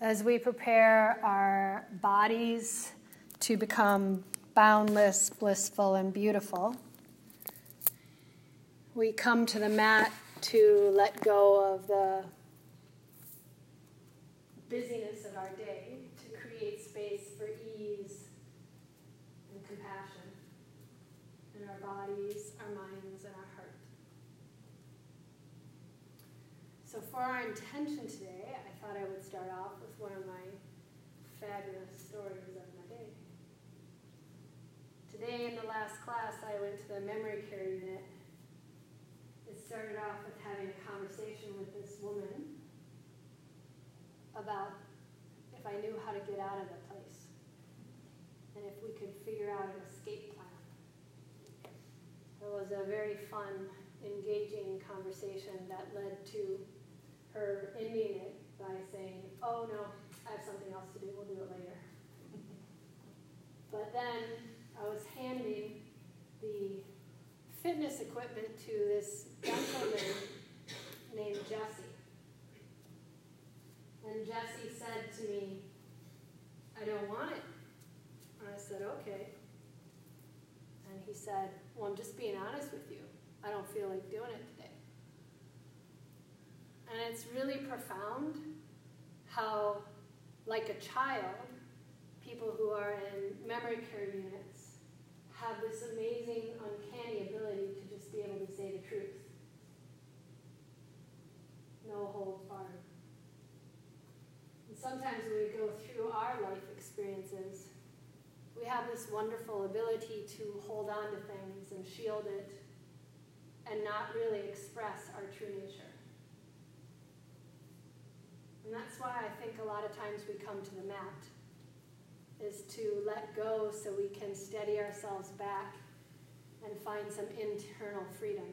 as we prepare our bodies to become boundless, blissful, and beautiful, we come to the mat to let go of the busyness of our day, to create space for ease and compassion in our bodies, our minds, and our heart. So, for our intention today, I thought I would start off one of my fabulous stories of my day. Today, in the last class, I went to the memory care unit. It started off with having a conversation with this woman about if I knew how to get out of the place and if we could figure out an escape plan. It was a very fun, engaging conversation that led to her ending it by saying, Oh no, I have something else to do, we'll do it later. but then I was handing the fitness equipment to this gentleman named Jesse. And Jesse said to me, I don't want it. And I said, okay. And he said, well, I'm just being honest with you. I don't feel like doing it today. And it's really profound how, like a child, people who are in memory care units have this amazing, uncanny ability to just be able to say the truth. No holds barred And sometimes when we go through our life experiences, we have this wonderful ability to hold on to things and shield it and not really express our true nature. And that's why I think a lot of times we come to the mat is to let go so we can steady ourselves back and find some internal freedom.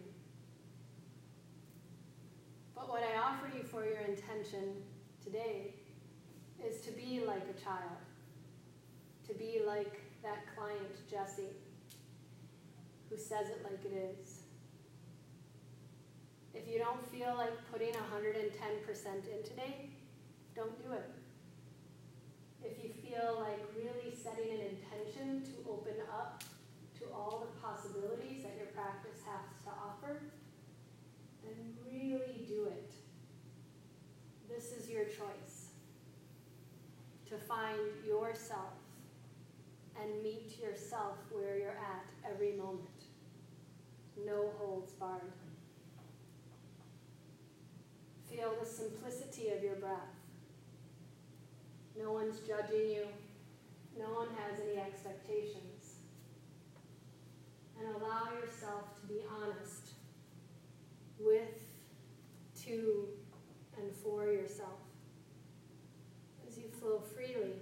But what I offer you for your intention today is to be like a child, to be like that client, Jesse, who says it like it is. If you don't feel like putting 110% in today, don't do it. If you feel like really setting an intention to open up to all the possibilities that your practice has to offer, then really do it. This is your choice to find yourself and meet yourself where you're at every moment. No holds barred. Feel the simplicity of your breath. No one's judging you. No one has any expectations. And allow yourself to be honest with, to, and for yourself flow freely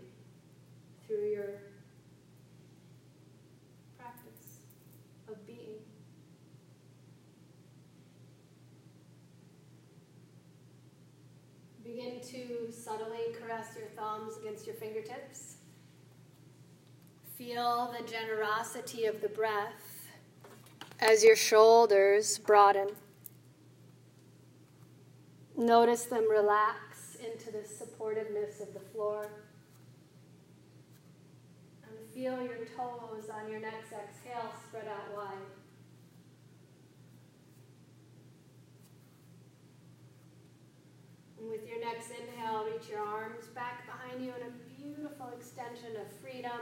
through your practice of being. Begin to subtly caress your thumbs against your fingertips. Feel the generosity of the breath as your shoulders broaden. Notice them relax into the supportiveness of the floor. And feel your toes on your next exhale spread out wide. And with your next inhale, your arms back behind you in a beautiful extension of freedom.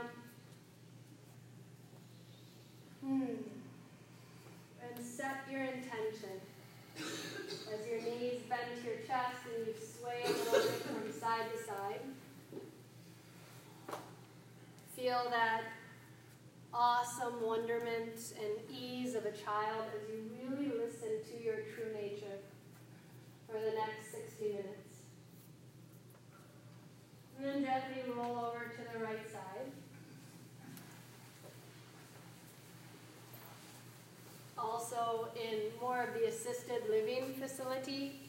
Hmm. And set your intention. As your knees bend to your chest and you sway a little bit from side to side. Feel that awesome wonderment and ease of a child as you really listen to your true nature for the next 60 minutes. And then gently roll over to the right side. also in more of the assisted living facility.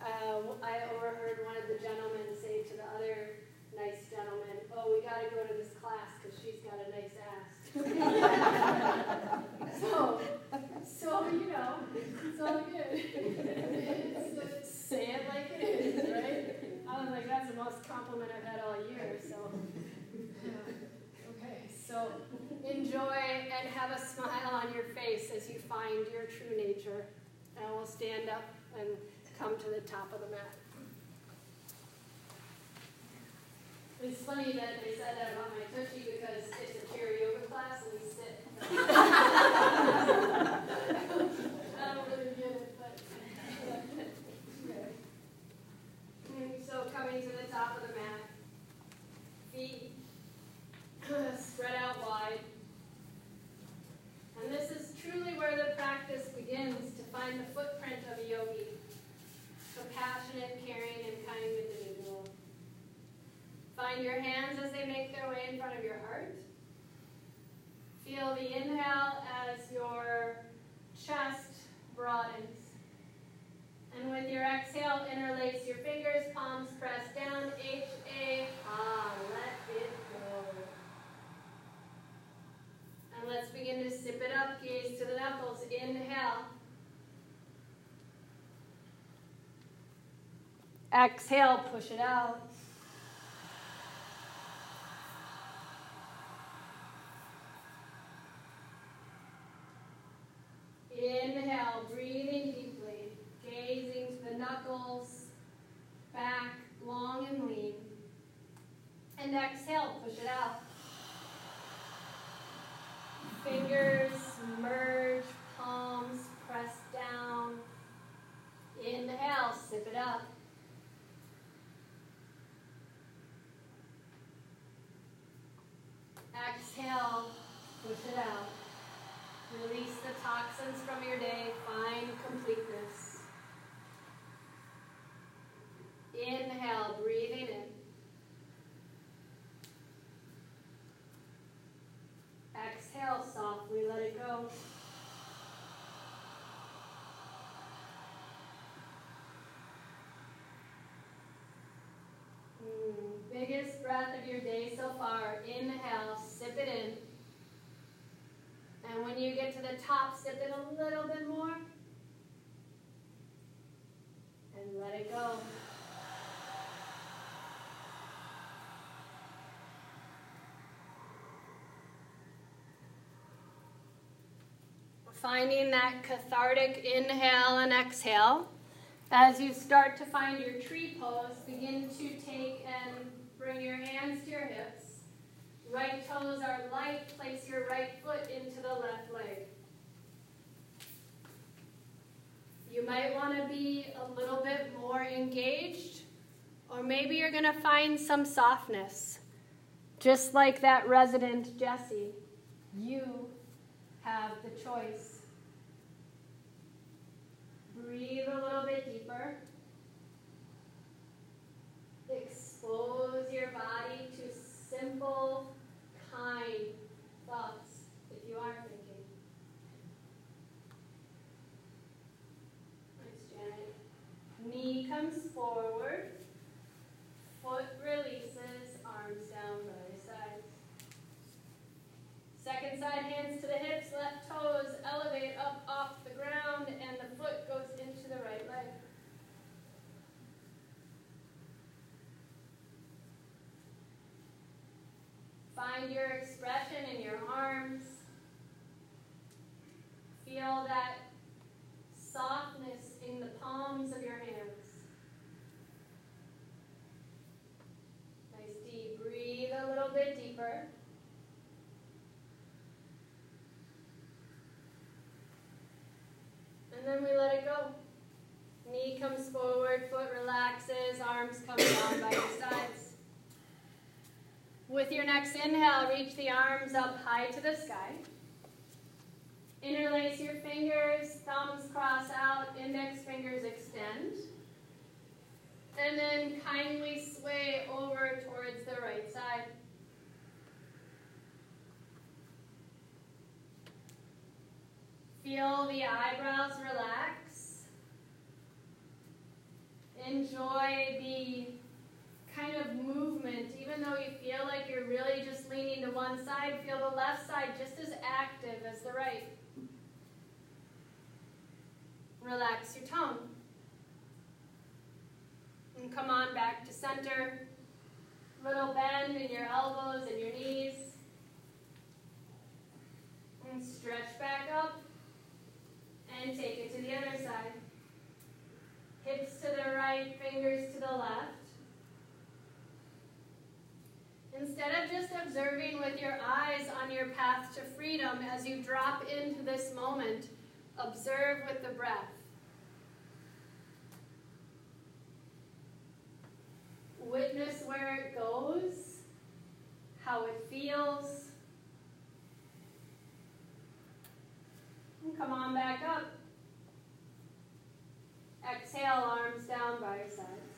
Uh, I overheard one of the gentlemen say to the other nice gentleman, oh, we got to go to this class because she's got a nice ass. so, so, you know, it's all good. say it like it is, right? Like that's the most compliment I've had all year. So, yeah. okay. So, enjoy and have a smile on your face as you find your true nature. And we'll stand up and come to the top of the mat. It's funny that they said that about my tushy because it's a pure yoga class and we sit. So coming to the top of the mat, feet spread out wide. And this is truly where the practice begins to find the footprint of a yogi, compassionate, caring, and kind individual. Find your hands as they make their way in front of your heart. Feel the inhale as your chest broadens. And with your exhale, interlace your fingers, palms press down, H, A, ah, let it go. And let's begin to sip it up, gaze to the knuckles, inhale. Exhale, push it out. Inhale, breathing the knuckles, back, long and lean. And exhale, push it out. Fingers merge, palms press down. Inhale, sip it up. Exhale, push it out. Release the toxins from your day. Find completeness. Inhale, breathing in. Exhale, softly let it go. Mm, biggest breath of your day so far. Inhale, sip it in. And when you get to the top, sip it a little bit more. And let it go. Finding that cathartic inhale and exhale. As you start to find your tree pose, begin to take and bring your hands to your hips. Right toes are light. Place your right foot into the left leg. You might want to be a little bit more engaged, or maybe you're going to find some softness. Just like that resident Jesse, you have the choice. Breathe a little bit deeper. Expose your body to simple kind thoughts if you are thinking. Thanks, Janet. Knee comes forward, foot releases, arms down by the sides. Second side, hands to the hips, left toes elevate up off the ground, and the foot goes into the right leg. Find your expression in your arms. Feel that softness in the palms of your hands. Nice deep. Breathe a little bit deeper. And then we let it go. Knee comes forward, foot relaxes, arms come down by your sides. With your next inhale, reach the arms up high to the sky. Interlace your fingers, thumbs cross out, index fingers extend. And then kindly sway over towards the right side. Feel the eyebrows relax. Enjoy the kind of movement, even though you feel like you're really just leaning to one side, feel the left side just as active as the right. Relax your tongue. And come on back to center. Little bend in your elbows and your knees. And stretch back up. And take it to the other side. Hips to the right, fingers to the left. Instead of just observing with your eyes on your path to freedom as you drop into this moment, observe with the breath. Witness where it goes, how it feels. And come on back up. Exhale, arms down by your sides.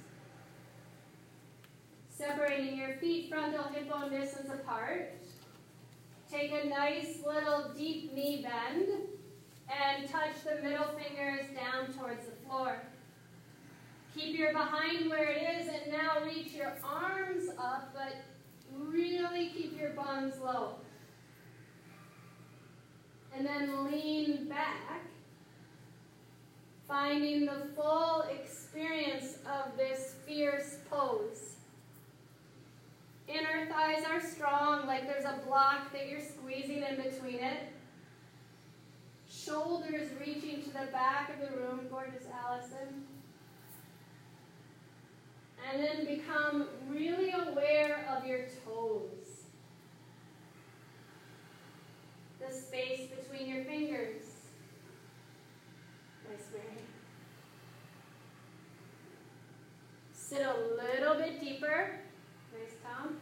Separating your feet frontal hip bone distance apart. Take a nice little deep knee bend and touch the middle fingers down towards the floor. Keep your behind where it is and now reach your arms up, but really keep your buns low. And then lean back, finding the full experience of this fierce pose. Inner thighs are strong, like there's a block that you're squeezing in between it. Shoulders reaching to the back of the room, gorgeous Allison and then become really aware of your toes. The space between your fingers. Nice, Mary. Sit a little bit deeper. Nice, Tom.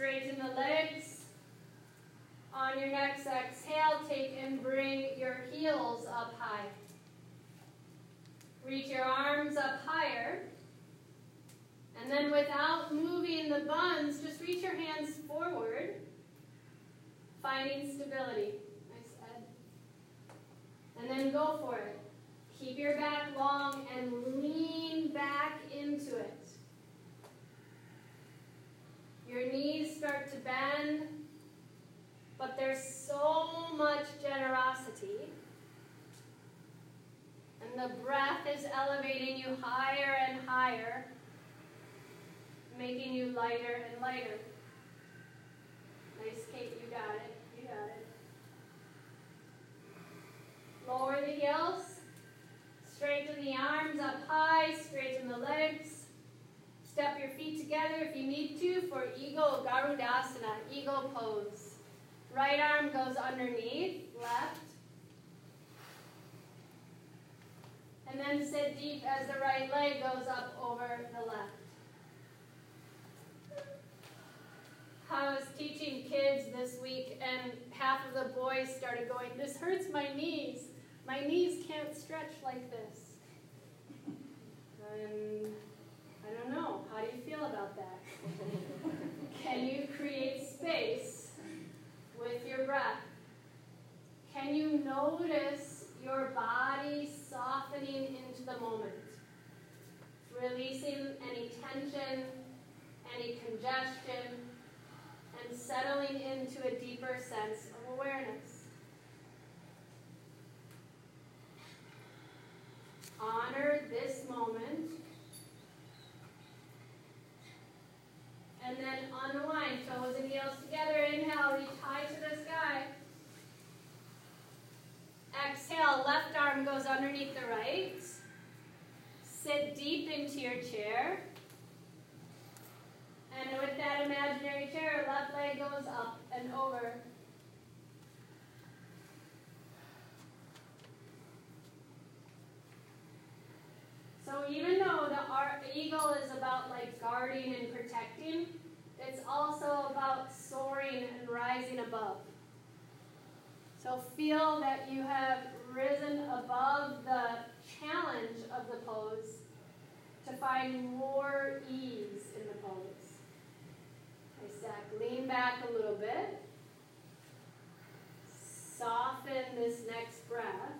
Straighten the legs. On your next exhale, take and bring your heels up high. Reach your arms up higher. And then without moving the buns, just reach your hands forward, finding stability. Nice, Ed. And then go for it. Keep your back long and lean back into it. Your knees start to bend, but there's so much generosity and the breath is elevating you higher and higher, making you lighter and lighter. Nice, Kate, you got it. You got it. Lower the heels. Straighten the arms up high. Straighten the legs. Step your feet together if you need to for Eagle Garudasana, Eagle pose. Right arm goes underneath, left. And then sit deep as the right leg goes up over the left. I was teaching kids this week, and half of the boys started going, This hurts my knees. My knees can't stretch like this. And um, I don't know. How do you feel about that? Can you create space with your breath? Can you notice your body softening into the moment, releasing any tension, any congestion, and settling into a deeper sense of awareness. Honor this moment. And then unwind, toes and heels together. Inhale, reach high to the sky. Exhale, left arm goes underneath the right. Sit deep into your chair. And with that imaginary chair, left leg goes up and over. So even though the eagle is about like guarding and protecting, it's also about soaring and rising above. So feel that you have risen above the challenge of the pose to find more ease in the pose. Nice stack. Lean back a little bit. Soften this next breath.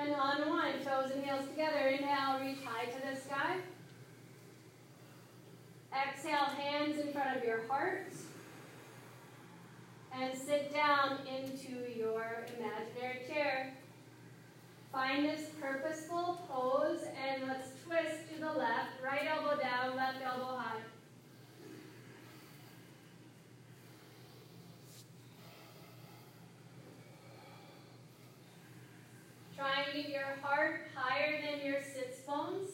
And unwind, toes and heels together. Inhale, reach high to the sky. Exhale, hands in front of your heart. And sit down into your imaginary chair. Find this purposeful pose and let's twist to the left. Right elbow down, left elbow high. meet your heart higher than your sits bones.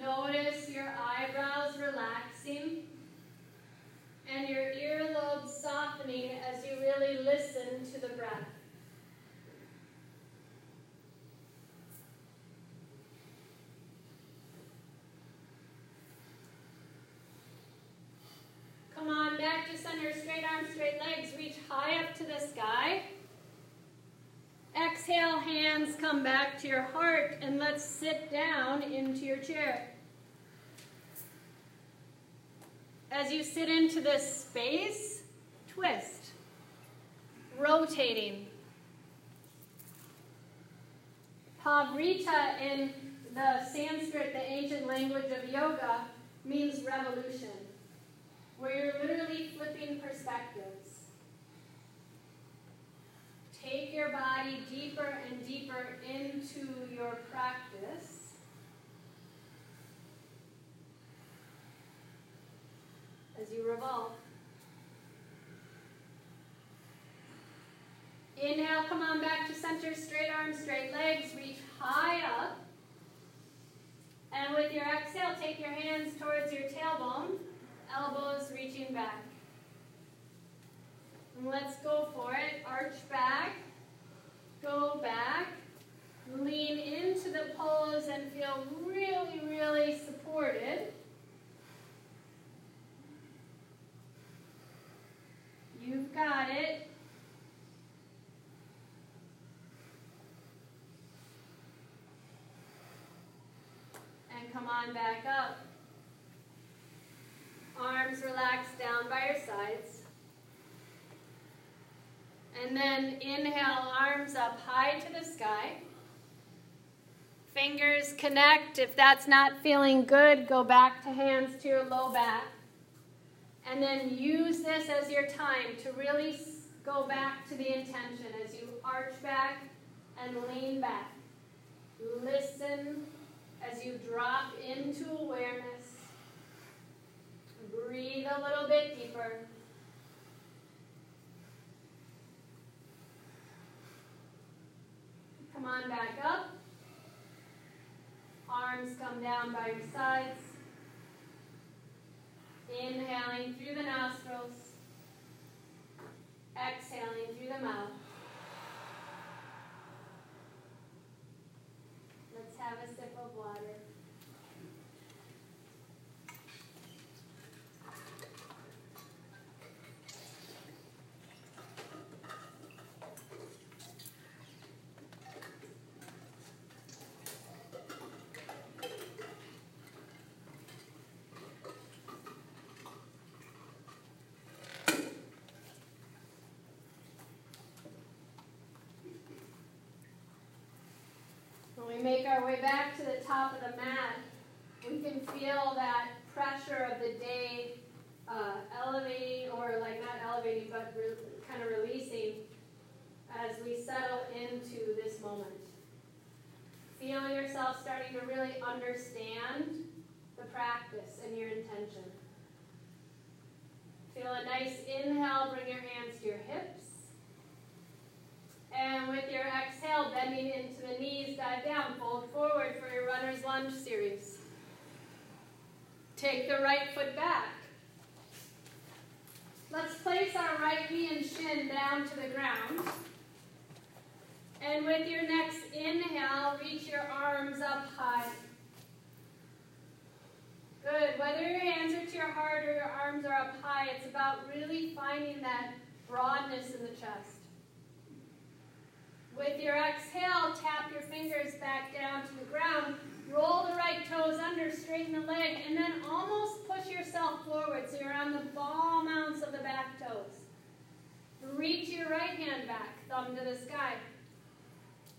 Notice your eyebrows relaxing and your earlobes softening as you really listen to the breath. Come on, back to center, straight arms, straight legs. Reach high up to the sky. Exhale, hands come back your heart, and let's sit down into your chair. As you sit into this space, twist, rotating. Pavrita in the Sanskrit, the ancient language of yoga, means revolution, where you're literally flipping perspectives. Take your body deeper and deeper into your practice. as you revolve. Inhale, come on back to center, straight arms, straight legs, reach high up. And with your exhale, take your hands towards your tailbone, elbows reaching back. Let's go for it. Arch back, go back, lean into the pose and feel really, really supported. You've got it. And come on back up. Arms relaxed down by your sides. And then inhale, arms up high to the sky. Fingers connect. If that's not feeling good, go back to hands to your low back. And then use this as your time to really go back to the intention as you arch back and lean back. Listen as you drop into awareness. Breathe a little bit deeper. Come on back up. Arms come down by your sides. Inhaling through the nostrils. Exhaling through the mouth. Let's have a sip of water. Make our way back to the top of the mat, we can feel that pressure of the day uh, elevating, or like not elevating, but re- kind of releasing as we settle into this moment. Feel yourself starting to really understand the practice and your intention. Feel a nice inhale, bring your hands to your hips. And with your exhale, bending into the knees, dive down. Fold forward for your runner's lunge series. Take the right foot back. Let's place our right knee and shin down to the ground. And with your next inhale, reach your arms up high. Good. Whether your hands are to your heart or your arms are up high, it's about really finding that broadness in the chest. With your exhale, tap your fingers back down to the ground. Roll the right toes under, straighten the leg, and then almost push yourself forward so you're on the ball mounts of the back toes. Reach your right hand back, thumb to the sky.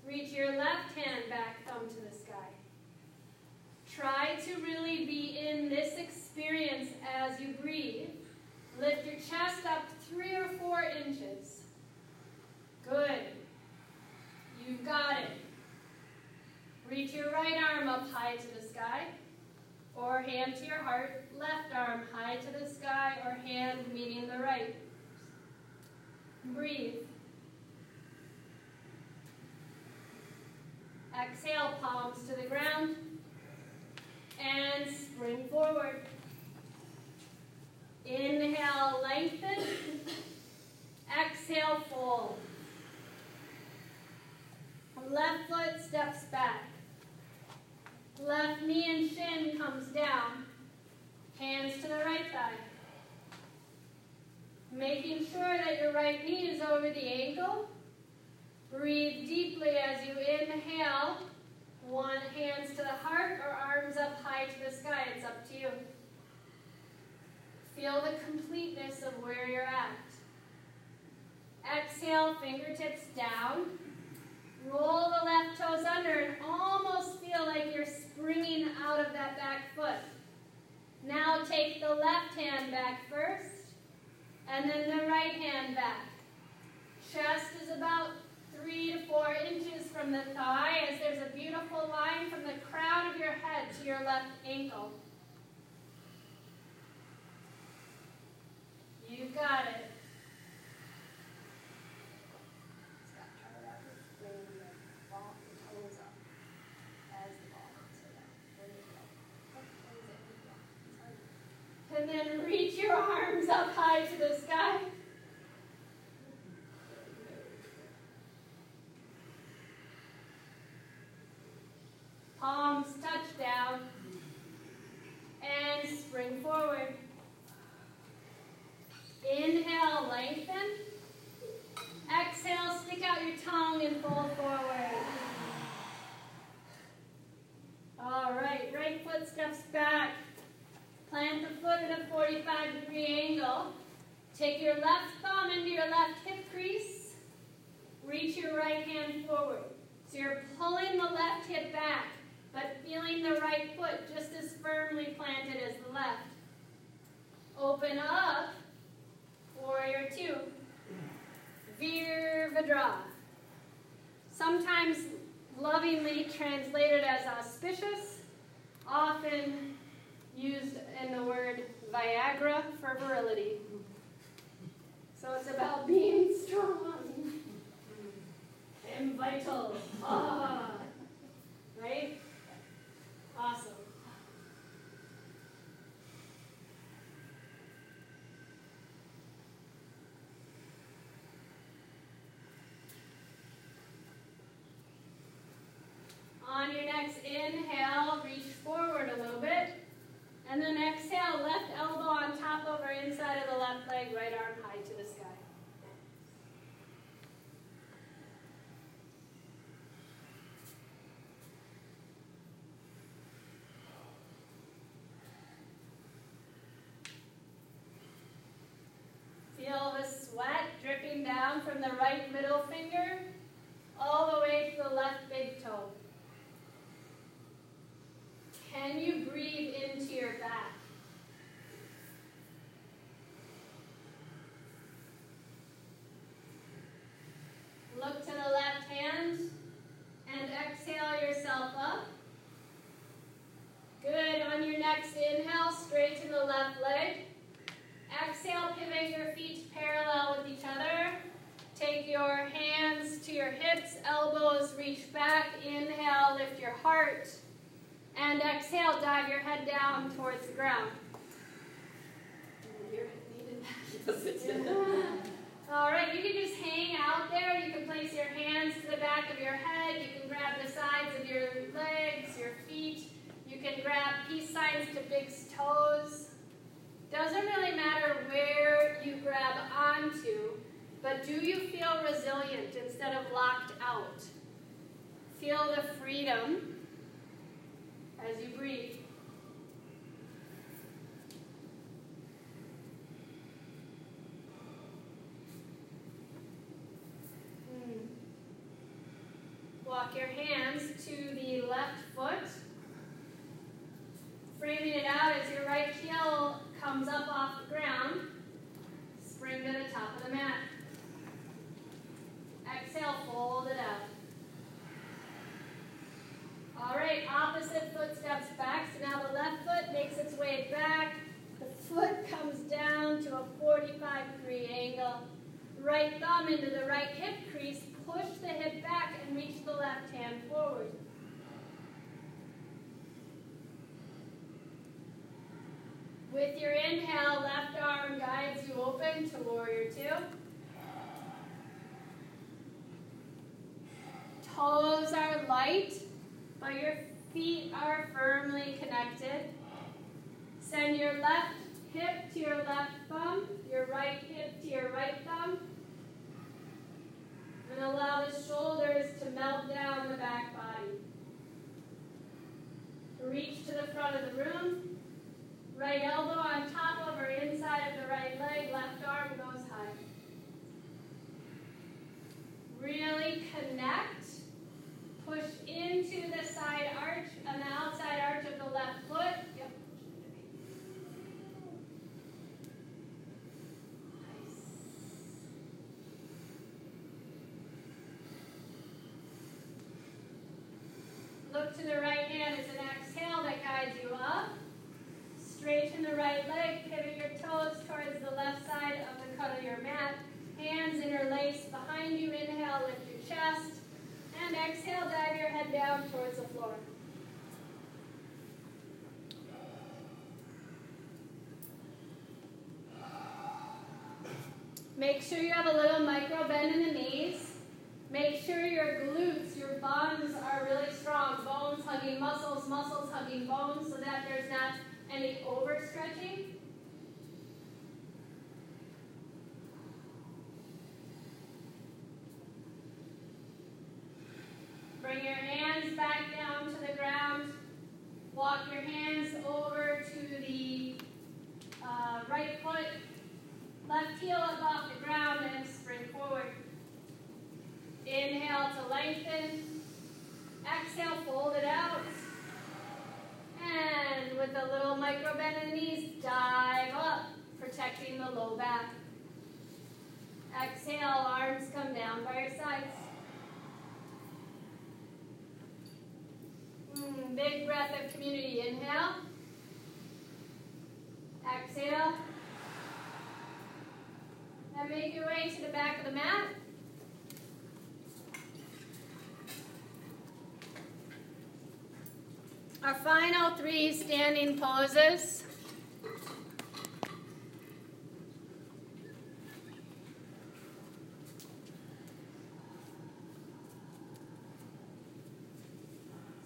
Reach your left hand back, thumb to the sky. Try to really be in this experience as you breathe. Lift your chest up three or four inches. Good. You've got it. Reach your right arm up high to the sky, or hand to your heart, left arm high to the sky, or hand meeting the right. Breathe. Exhale, palms to the ground. And spring forward. Inhale, lengthen. Exhale, fold. Left foot steps back. Left knee and shin comes down. Hands to the right thigh. Making sure that your right knee is over the ankle. Breathe deeply as you inhale. One hands to the heart or arms up high to the sky. It's up to you. Feel the completeness of where you're at. Exhale, fingertips down. Roll the left toes under and almost feel like you're springing out of that back foot. Now take the left hand back first, and then the right hand back. Chest is about three to four inches from the thigh as there's a beautiful line from the crown of your head to your left ankle. You got it. And then reach your arms up high to the sky. Palms touch down. And spring forward. Inhale, lengthen. Exhale, stick out your tongue and fold forward. All right, right foot steps back. Plant the foot at a 45 degree angle. Take your left thumb into your left hip crease. Reach your right hand forward. So you're pulling the left hip back, but feeling the right foot just as firmly planted as the left. Open up, warrior two. Virabhadra. Sometimes lovingly translated as auspicious, often used in the word Viagra for virility. So it's about being strong and vital. Ah, right? Awesome. On your next inhale, reach forward a little bit. And then exhale, left elbow on top of or inside of the left leg, right arm high to the sky. Feel the sweat dripping down from the right middle finger all the way to the left big toe. Can you breathe into your back? Look to the left hand and exhale yourself up. Good. On your next inhale, straighten the left leg. Exhale, pivot your feet parallel with each other. Take your hands to your hips, elbows reach back. Inhale, lift your heart. And exhale, dive your head down towards the ground. All right, you can just hang out there. You can place your hands to the back of your head. You can grab the sides of your legs, your feet. You can grab peace signs to big toes. Doesn't really matter where you grab onto, but do you feel resilient instead of locked out? Feel the freedom as you breathe. Hmm. Walk your hands to the left foot, framing it out as your right heel comes up off the ground. Spring to the top of the mat. Exhale, fold it out. All right, opposite foot steps back. So now the left foot makes its way back. The foot comes down to a 45 degree angle. Right thumb into the right hip crease. Push the hip back and reach the left left hand forward. With your inhale, left arm guides you open to warrior two. Toes are light, but your feet are firmly connected. Send your left hip to your left thumb, your right hip to your right thumb. And allow the shoulders to melt down the back body. Reach to the front of the room. Right elbow on top of or inside of the right leg, left arm goes high. Really connect. Push into the side arch and the outside arch of the left foot. Yep. Look to the right hand as an exhale that guides you up. Straighten the right leg, pivot your toes towards the left side of the cut of your mat. Hands interlace behind you. Inhale, lift your chest. And exhale, dive your head down towards the floor. Make sure you have a little micro bend in the knees. Make sure your glutes, your buns are really strong. Bones hugging muscles, muscles hugging bones so that there's not any overstretching. Bring your hands back down to the ground. Walk your hands over to the uh, right foot. Left heel off the ground and spring forward. Inhale to lengthen. Exhale, fold it out. And with a little micro bend in the knees, dive up, protecting the low back. Exhale, arms come down by your sides. Mm, big breath of community. Inhale. Exhale. And make your way to the back of the mat. Our final three standing poses.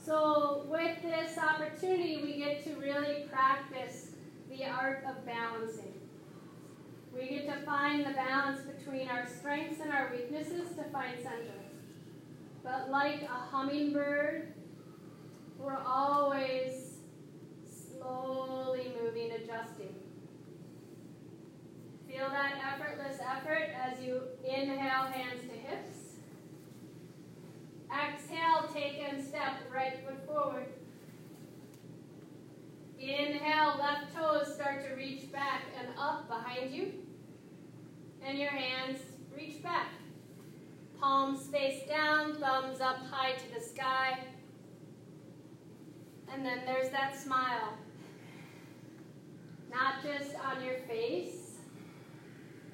So with this opportunity, we get to really practice the art of balancing. We get to find the balance between our strengths and our weaknesses to find center. But like a hummingbird we're always slowly moving, adjusting. Feel that effortless effort as you inhale, hands to hips. Exhale, take and step, right foot forward. Inhale, left toes start to reach back and up behind you. And your hands reach back. Palms face down, thumbs up high to the sky. And then there's that smile. Not just on your face,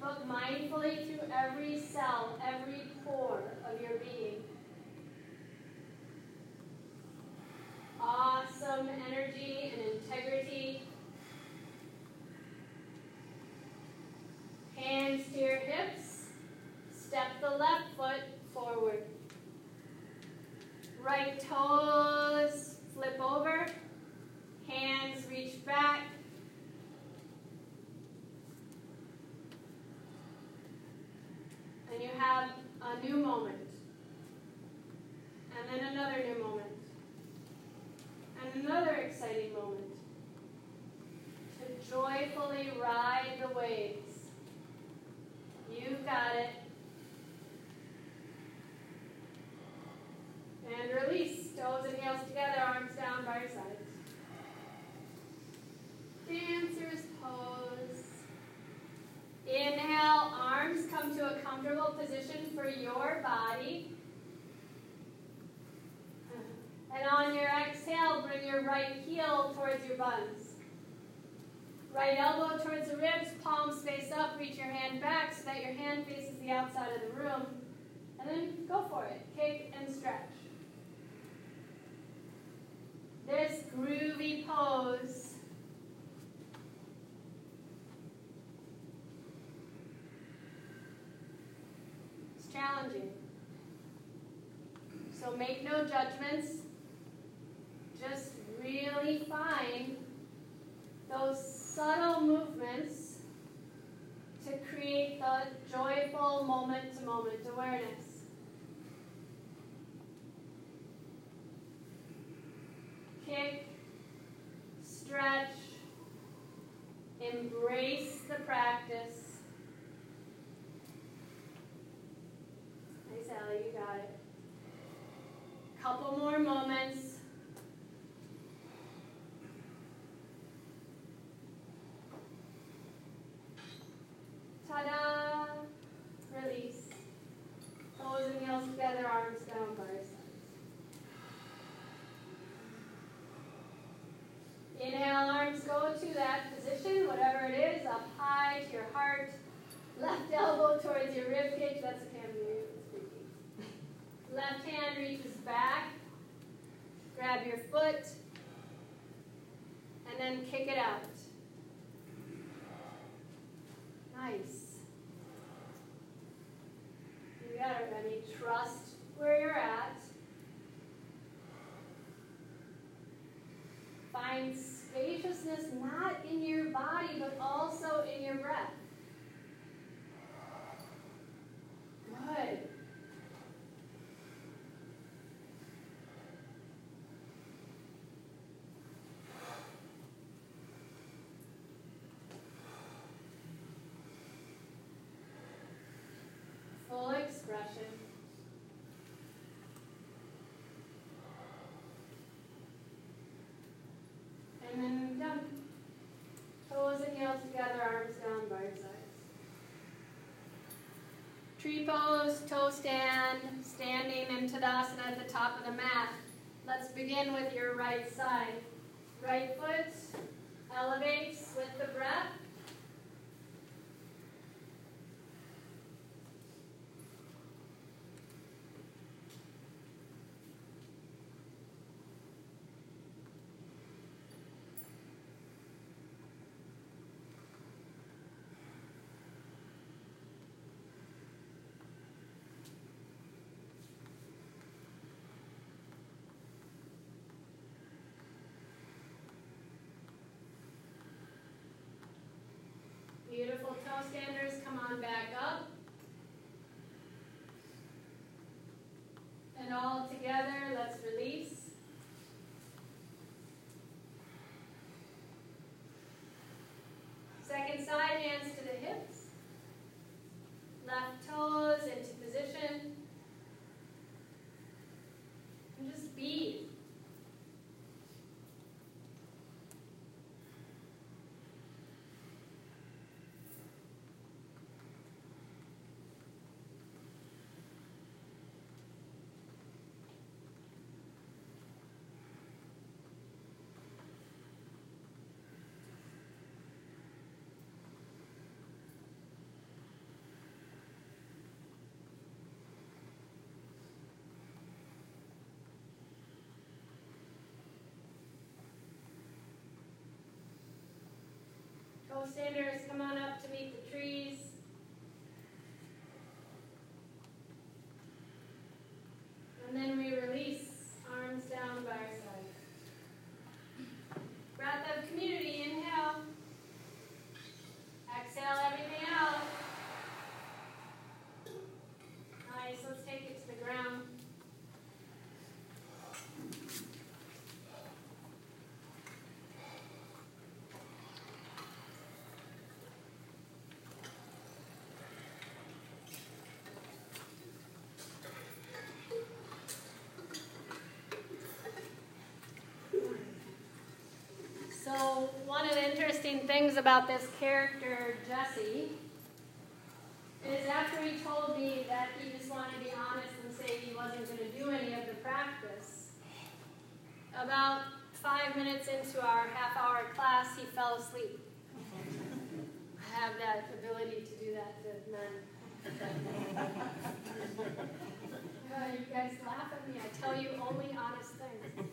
but mindfully through every cell, every pore of your being. Awesome energy and integrity. Hands to your hips. Step the left foot forward. Right toes flip over, hands reach back. And you have a new moment. And then another new moment. And another exciting moment. To joyfully ride the waves. You've got it. And release. Toes and heels together, arms down by your sides. Dancer's pose. Inhale, arms come to a comfortable position for your body. And on your exhale, bring your right heel towards your buns. Right elbow towards the ribs, palms face up, reach your hand back so that your hand faces the outside of the room. And then go for it. Kick and stretch. it's challenging. So make no judgments. Just really find those subtle movements to create the joyful moment-to-moment awareness. Left hand reaches back. Grab your foot. And then kick it out. Nice. You got it, ready. Trust where you're at. Find spaciousness not in your body, but also in your breath. Good. Tree pose, toe stand, standing in Tadasana at the top of the mat. Let's begin with your right side. Right foot elevates with the breath. Standers, come on back up. And all together, let's release. Second side, hands to the hips. Left toes into position. And just be. Co-standers, come on up to meet the trees. And then we release, arms down by our side. Breath of community, inhale. Exhale everything out. Nice, let's take it to the ground. So one of the interesting things about this character, Jesse, is after he told me that he just wanted to be honest and say he wasn't going to do any of the practice, about five minutes into our half-hour class, he fell asleep. I have that ability to do that to men. Uh, you guys laugh at me. I tell you only honest things.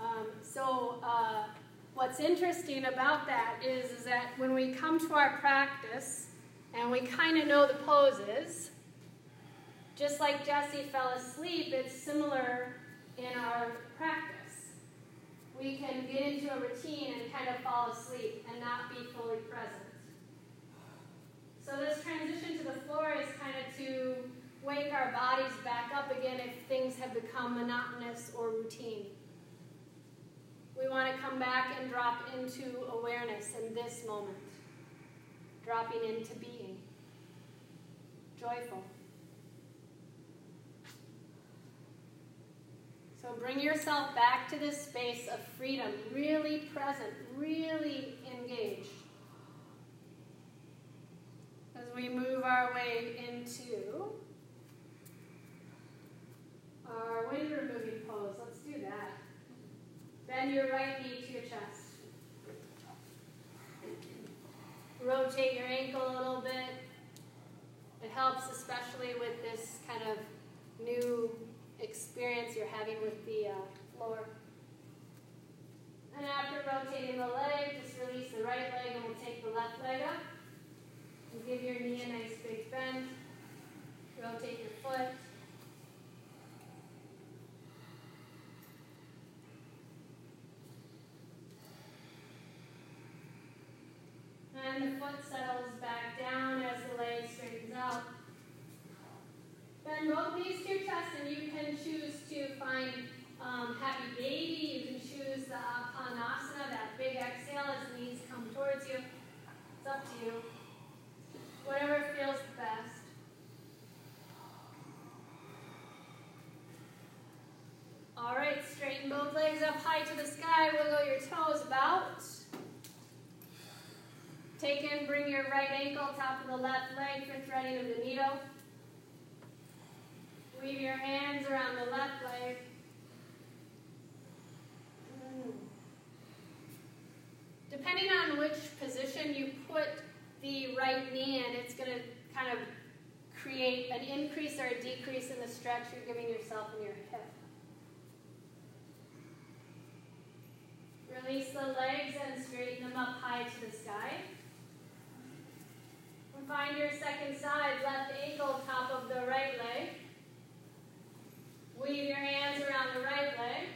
Um, so uh, what's interesting about that is, is that when we come to our practice and we kind of know the poses, Just like Jesse fell asleep, it's similar in our practice. We can get into a routine and kind of fall asleep and not be fully present. So this transition to the floor is kind of to wake our bodies back up again if things have become monotonous or routine. We want to come back and drop into awareness in this moment, dropping into being, joyful. So bring yourself back to this space of freedom, really present, really engaged. As we move our way into our wind removing pose, let's do that. Bend your right knee to your chest. Rotate your ankle a little bit. It helps, especially with this kind of new experience you're having with the uh, floor. And after rotating the leg, just release the right leg and we'll take the left leg up. And give your knee a nice big bend. Rotate your foot. And the foot settles back down as the leg straightens out. Bend both knees to your chest and you can choose to find um, happy baby. You can choose the Apanasana, that big exhale as knees come towards you. It's up to you. Whatever feels best. All right, straighten both legs up high to the sky. Wiggle your toes about. Take in, bring your right ankle, top of the left leg for threading of the needle. Weave your hands around the left leg. Mm. Depending on which position you put the right knee in, it's going to kind of create an increase or a decrease in the stretch you're giving yourself in your hip. Release the legs and straighten them up high to the sky. Find your second side, left ankle, top of the right leg. Weave your hands around the right leg.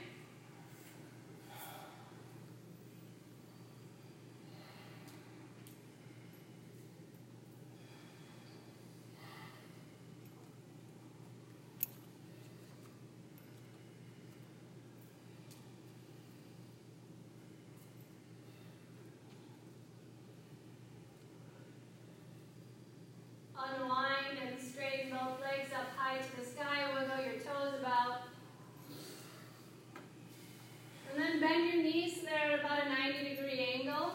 Unwind and straighten both legs up high to the sky. Wiggle your toes about. And then bend your knees so they're at about a 90 degree angle.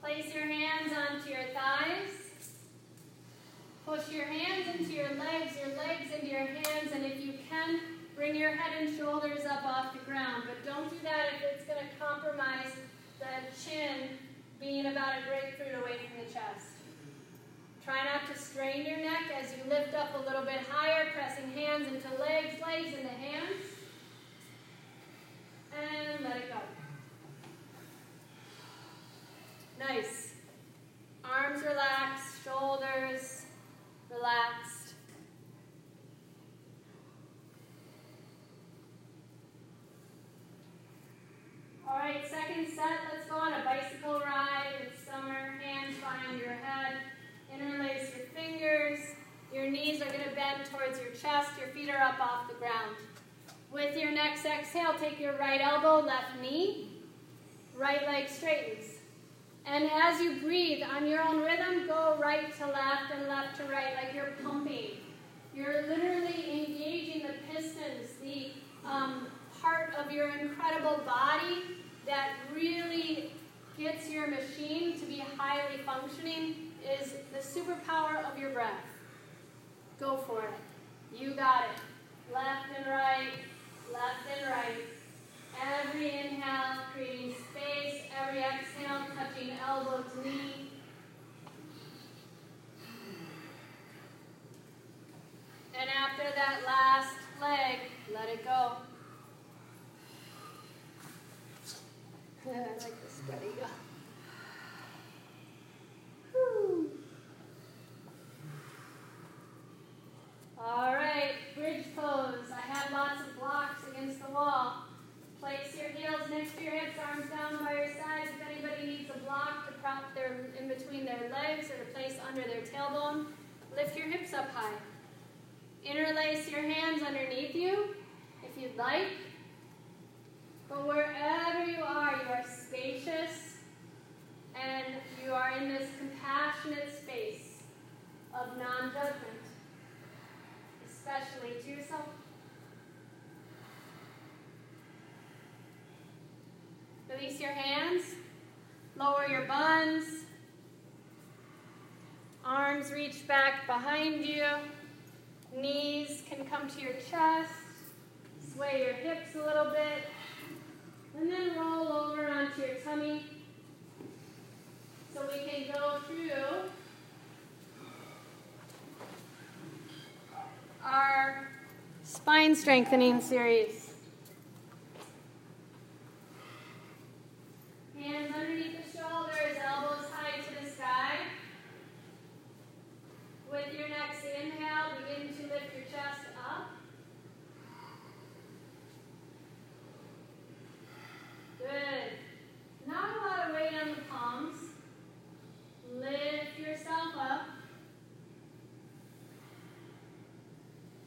Place your hands onto your thighs. Push your hands into your legs, your legs into your hands, and if you can, bring your head and shoulders up off the ground. But don't do that if it's going to compromise the chin being about a grapefruit away from the chest. Try not to strain your neck as you lift up a little bit higher, pressing hands into legs, legs into hands. And let it go. Nice. Arms relaxed, relaxed. All right, second set. Let's go on a bicycle ride. It's summer. Hands behind your head. Interlace your fingers. Your knees are going to bend towards your chest. Your feet are up off the ground. With your next exhale, take your right elbow, left knee. Right leg straightens. And as you breathe on your own rhythm, go right to left and left to right like you're pumping. You're literally engaging the pistons, the um, part of your incredible body that really gets your machine to be highly functioning is the superpower of your breath. Go for it. You got it. Left and right, left and right. Every inhale, creating space. Every exhale, touching elbow to knee. And after that last leg, let it go. I like the sweaty All right, bridge pose. I have lots of blocks against the wall. Place your heels next to your hips, arms down by your sides. If anybody needs a block to prop their in between their legs or to place under their tailbone, lift your hips up high. Interlace your hands underneath you if you'd like. But wherever you are, you are spacious and you are in this compassionate space of non judgment, especially to yourself. Release your hands, lower your buns, arms reach back behind you, knees can come to your chest, sway your hips a little bit. And then roll over onto your tummy. So we can go through our spine strengthening series. Hands underneath the shoulders, elbows high to the sky. With your next inhale, begin to lift your chest up. Good. Not a lot of weight on the palms. Lift yourself up.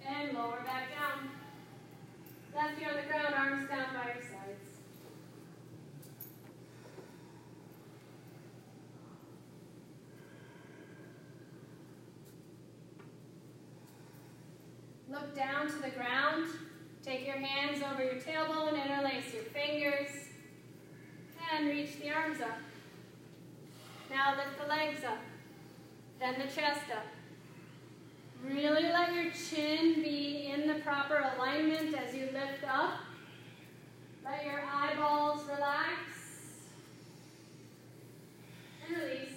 And lower back down. Left ear on the ground, arms down by your sides. Look down to the ground. Take your hands over your tailbone, interlace your fingers, and reach the arms up. Now lift the legs up, then the chest up. Really let your chin be in the proper alignment as you lift up. Let your eyeballs relax. And release.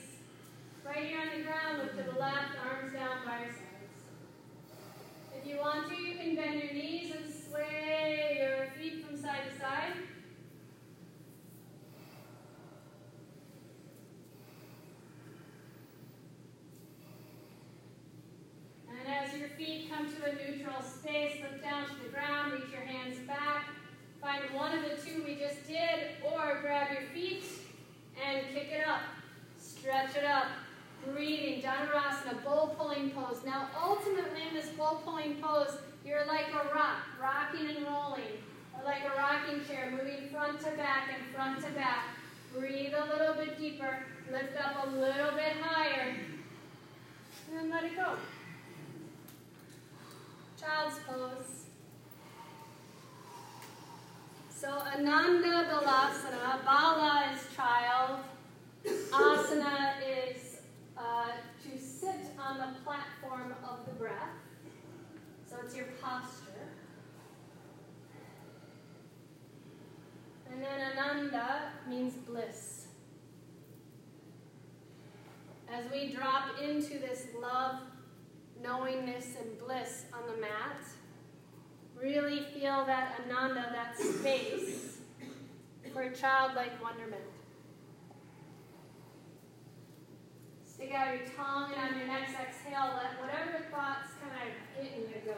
Right here on the ground, look to the left, arms down by your sides. If you want to, you can bend your knees and sway your feet from side to side. And as your feet come to a neutral space, look down to the ground, reach your hands back. Find one of the two we just did, or grab your feet and kick it up. Stretch it up. Breathing, Dhanurasana, bowl pulling pose. Now, ultimately, in this bowl pulling pose, you're like a rock, rocking and rolling, or like a rocking chair, moving front to back and front to back. Breathe a little bit deeper, lift up a little bit higher, and let it go. Child's pose. So Ananda Balasana, Bala is child, Asana is uh, to sit on the platform of the breath. It's your posture. And then Ananda means bliss. As we drop into this love, knowingness, and bliss on the mat, really feel that Ananda, that space for childlike wonderment. Stick out your tongue, and on your next exhale, let whatever thoughts kind of in you go.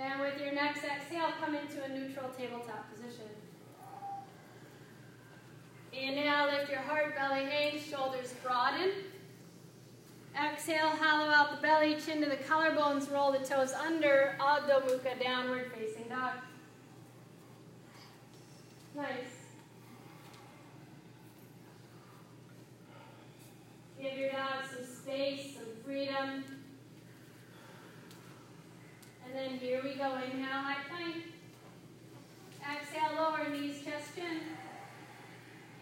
And with your next exhale, come into a neutral tabletop position. Inhale, lift your heart, belly hangs, shoulders broaden. Exhale, hollow out the belly, chin to the collarbones, roll the toes under, Adho Mukha, downward facing dog. Nice. Give your dog some space, some freedom. And then here we go. Inhale, high plank. Exhale, lower knees, chest, chin.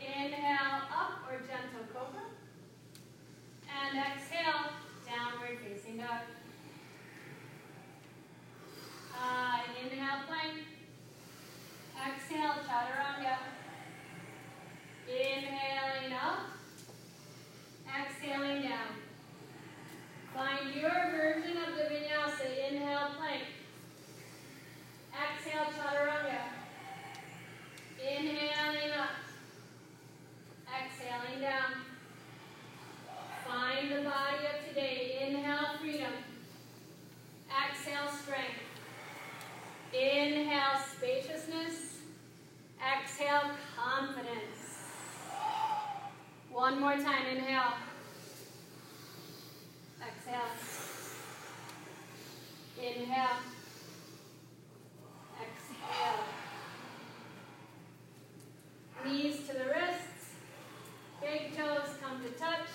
Inhale, up or gentle cobra. And exhale, downward facing dog. Uh, inhale, plank. Exhale, chaturanga. Inhaling up. Exhaling down. Find your version of the vinyasa. Inhale, plank. Exhale, chaturanga. Inhaling up. Exhaling down. Find the body of today. Inhale, freedom. Exhale, strength. Inhale, spaciousness. Exhale, confidence. One more time, inhale. Exhale. Inhale. Exhale. Knees to the wrists. Big toes come to touch.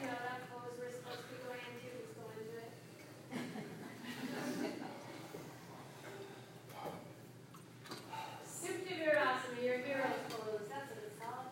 You know, that pose we're supposed to be going into, let's go into it. Supta Virasana, your hero's pose. That's what it's called.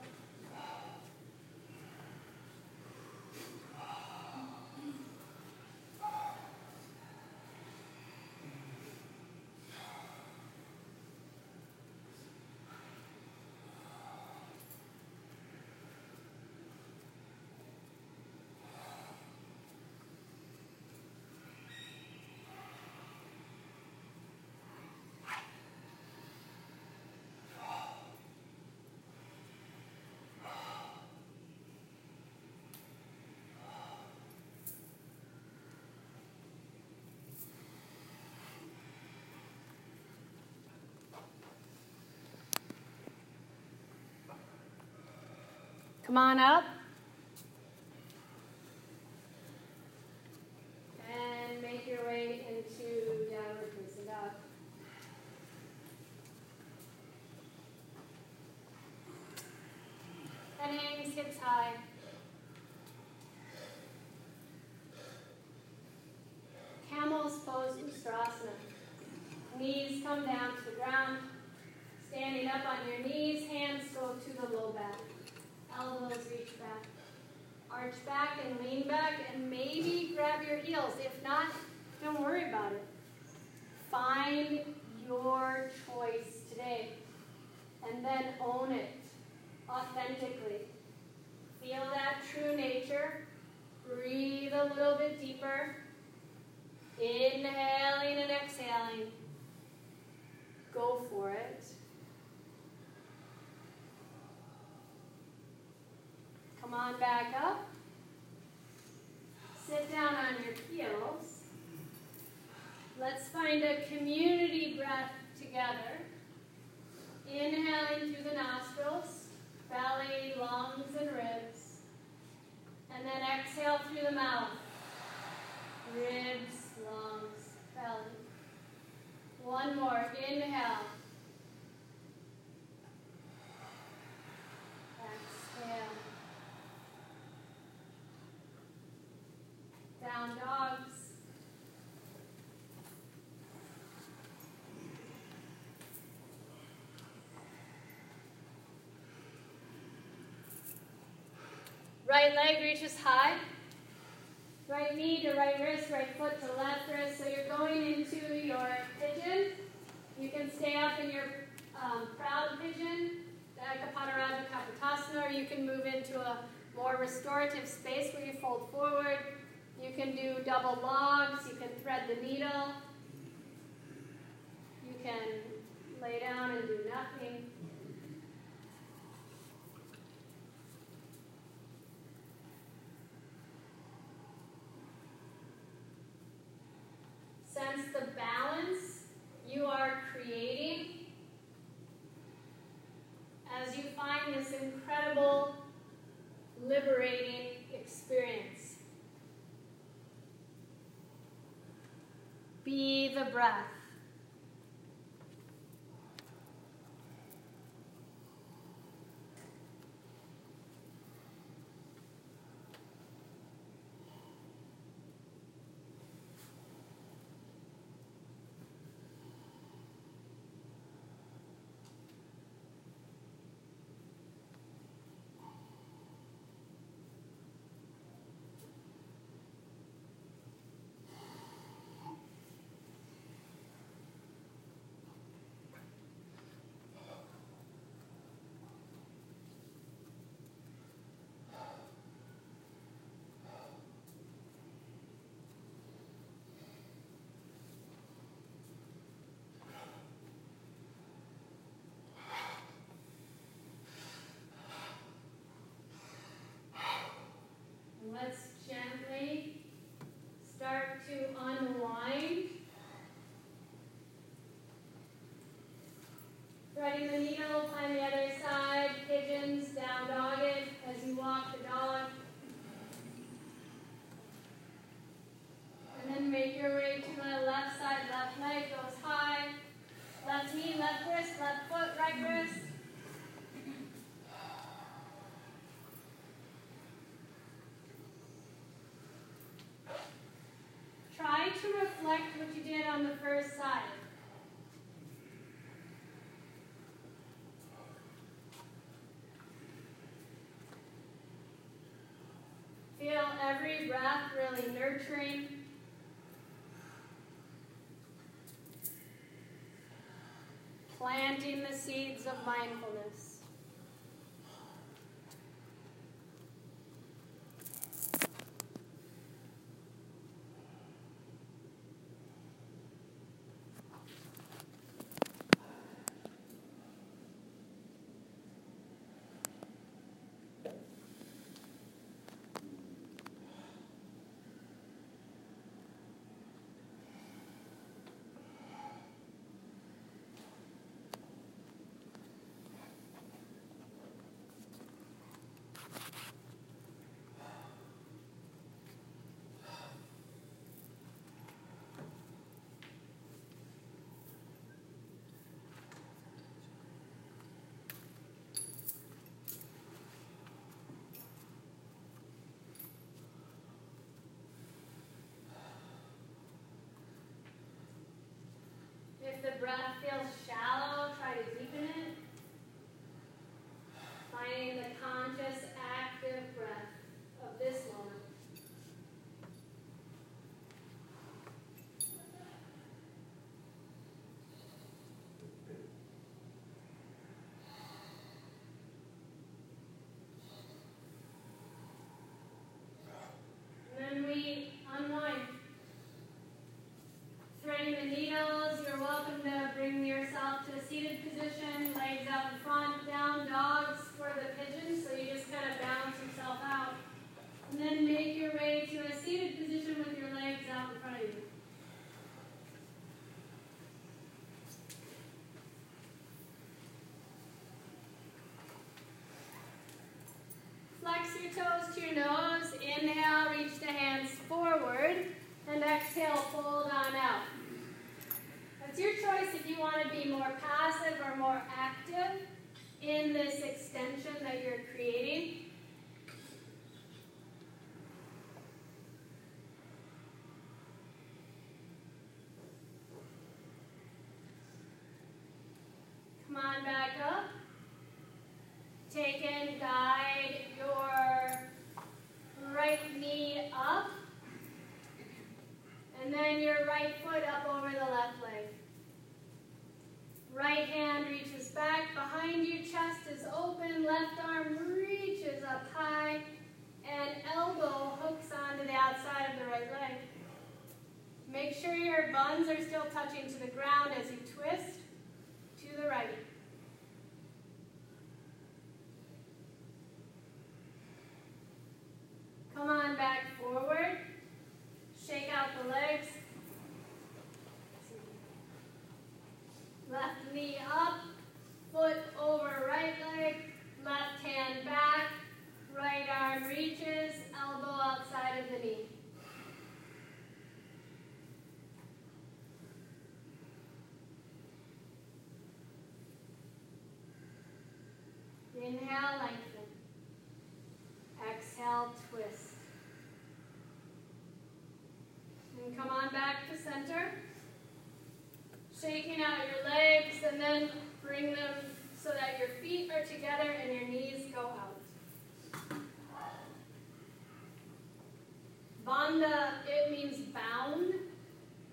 Come on up. And make your way into downward facing dog. And hangs hips high. Camel's pose Ustrasana. Knees come down to the ground. Standing up on your knees, hands go to the low back. Elbows reach back. Arch back and lean back and maybe grab your heels. If not, don't worry about it. Find your choice today and then own it authentically. Feel that true nature. Breathe a little bit deeper. Inhaling and exhaling. Go for it. Come on back up. Sit down on your heels. Let's find a community breath together. Inhaling through the nostrils, belly, lungs, and ribs. And then exhale through the mouth. Ribs, lungs, belly. One more. Inhale. Exhale. Down dogs. Right leg reaches high. Right knee to right wrist, right foot to left wrist. So you're going into your pigeon. You can stay up in your um, proud pigeon, Eka Pada Raja Kapotasana, or you can move into a more restorative space where you fold forward. You can do double logs. You can thread the needle. You can lay down and do nothing. Sense the balance you are creating as you find this incredible, liberating experience. Be the breath. time reflect what you did on the first side. Feel every breath really nurturing. Planting the seeds of mindfulness. If the breath feels shallow, try to deepen it. Finding the conscious, active breath of this moment. And then we unwind. Threading the needles, you're welcome to bring yourself to a seated position, legs out in front, down dogs for the pigeon, so you just kind of balance yourself out. And then make your way to a seated position with your legs out in front of you. Flex your toes to your nose. Inhale, reach the hands forward. And exhale, fold on out. It's your choice if you want to be more passive or more active in this extension that you're creating. Come on back up. Take and guide your right knee up. And then your right foot up over the left leg. Right hand reaches back behind you, chest is open, left arm reaches up high, and elbow hooks onto the outside of the right leg. Make sure your buns are still touching to the ground as you twist to the right. Come on back forward. Shake out the legs. Left knee up, foot over right leg, left hand back, right arm reaches, elbow outside of the knee. Inhale, lengthen. Exhale, twist. And come on back to center. Shaking out your legs and then bring them so that your feet are together and your knees go out. Bandha, it means bound.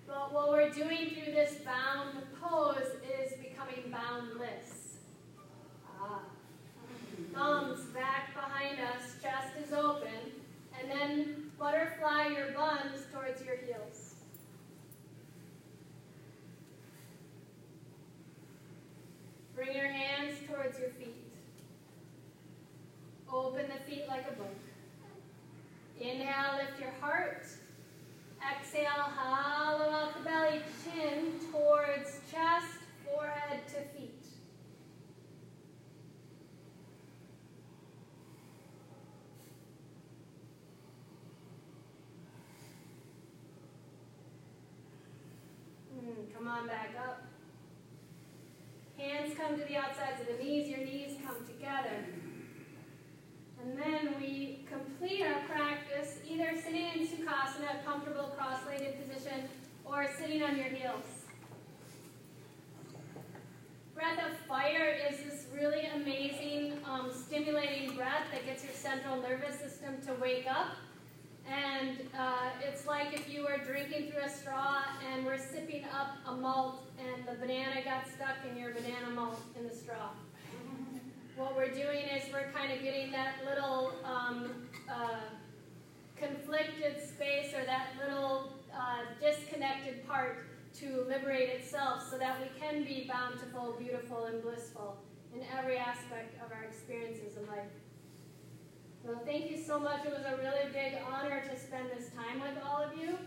But what we're doing through this bound pose is becoming boundless. Ah. Thumbs back behind us, chest is open, and then butterfly your buns towards your heels. Bring your hands towards your feet. Open the feet like a book. Inhale, lift your heart. Exhale, hollow out the belly, chin towards chest, forehead to feet. on back up. Hands come to the outsides of the knees, your knees come together. And then we complete our practice either sitting in Sukhasana, a comfortable cross-legged position, or sitting on your heels. Breath of fire is this really amazing, um, stimulating breath that gets your central nervous system to wake up. And uh, it's like if you were drinking through a straw and we're sipping up a malt and the banana got stuck in your banana malt in the straw. What we're doing is we're kind of getting that little um, uh, conflicted space or that little uh, disconnected part to liberate itself so that we can be bountiful, beautiful, and blissful in every aspect of our experiences in life. So thank you so much. It was a really big honor to spend this time with all of you.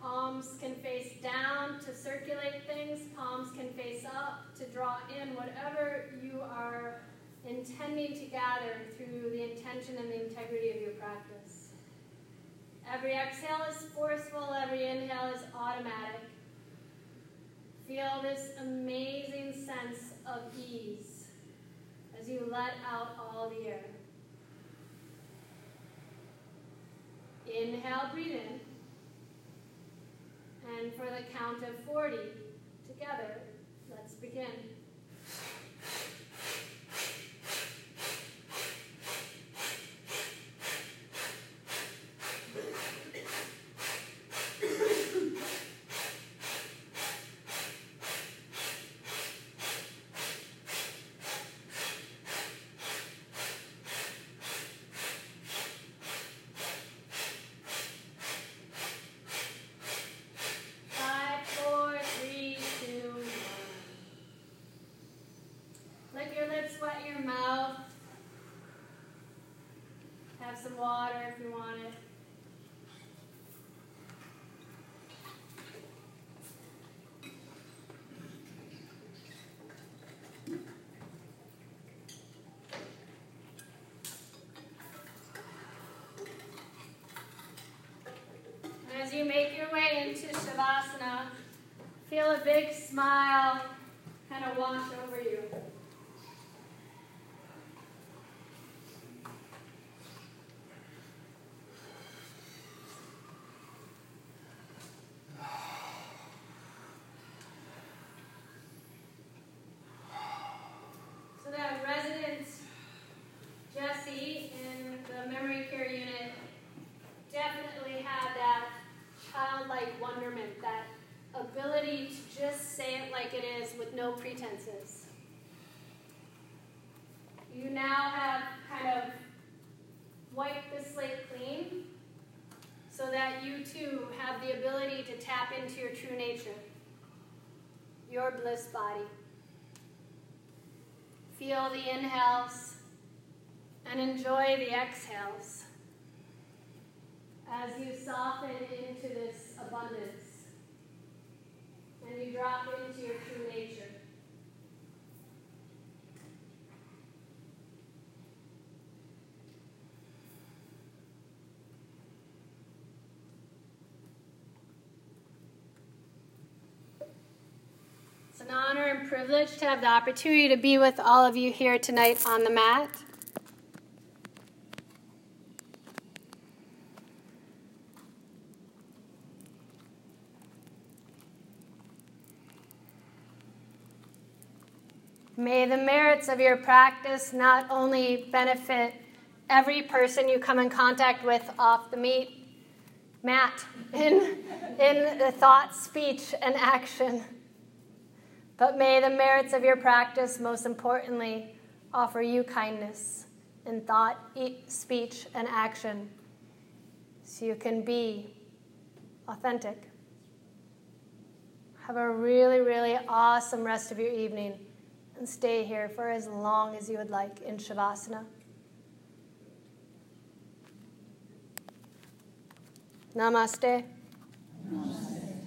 Palms can face down to circulate things. Palms can face up to draw in whatever you are intending to gather through the intention and the integrity of your practice. Every exhale is forceful, every inhale is automatic. Feel this amazing sense of ease as you let out all the air. Inhale, breathe in. And for the count of 40, together, let's begin. as you make your way into Shavasana, feel a big smile kind of wash over you. pretenses. You now have kind of wiped the slate clean so that you too have the ability to tap into your true nature, your bliss body. Feel the inhales and enjoy the exhales as you soften into this abundance and you drop into your true nature. An honor and privilege to have the opportunity to be with all of you here tonight on the mat. May the merits of your practice not only benefit every person you come in contact with off the meat mat in, in the thought, speech, and action but may the merits of your practice, most importantly, offer you kindness in thought, speech, and action so you can be authentic. Have a really, really awesome rest of your evening and stay here for as long as you would like in Shavasana. Namaste. Namaste.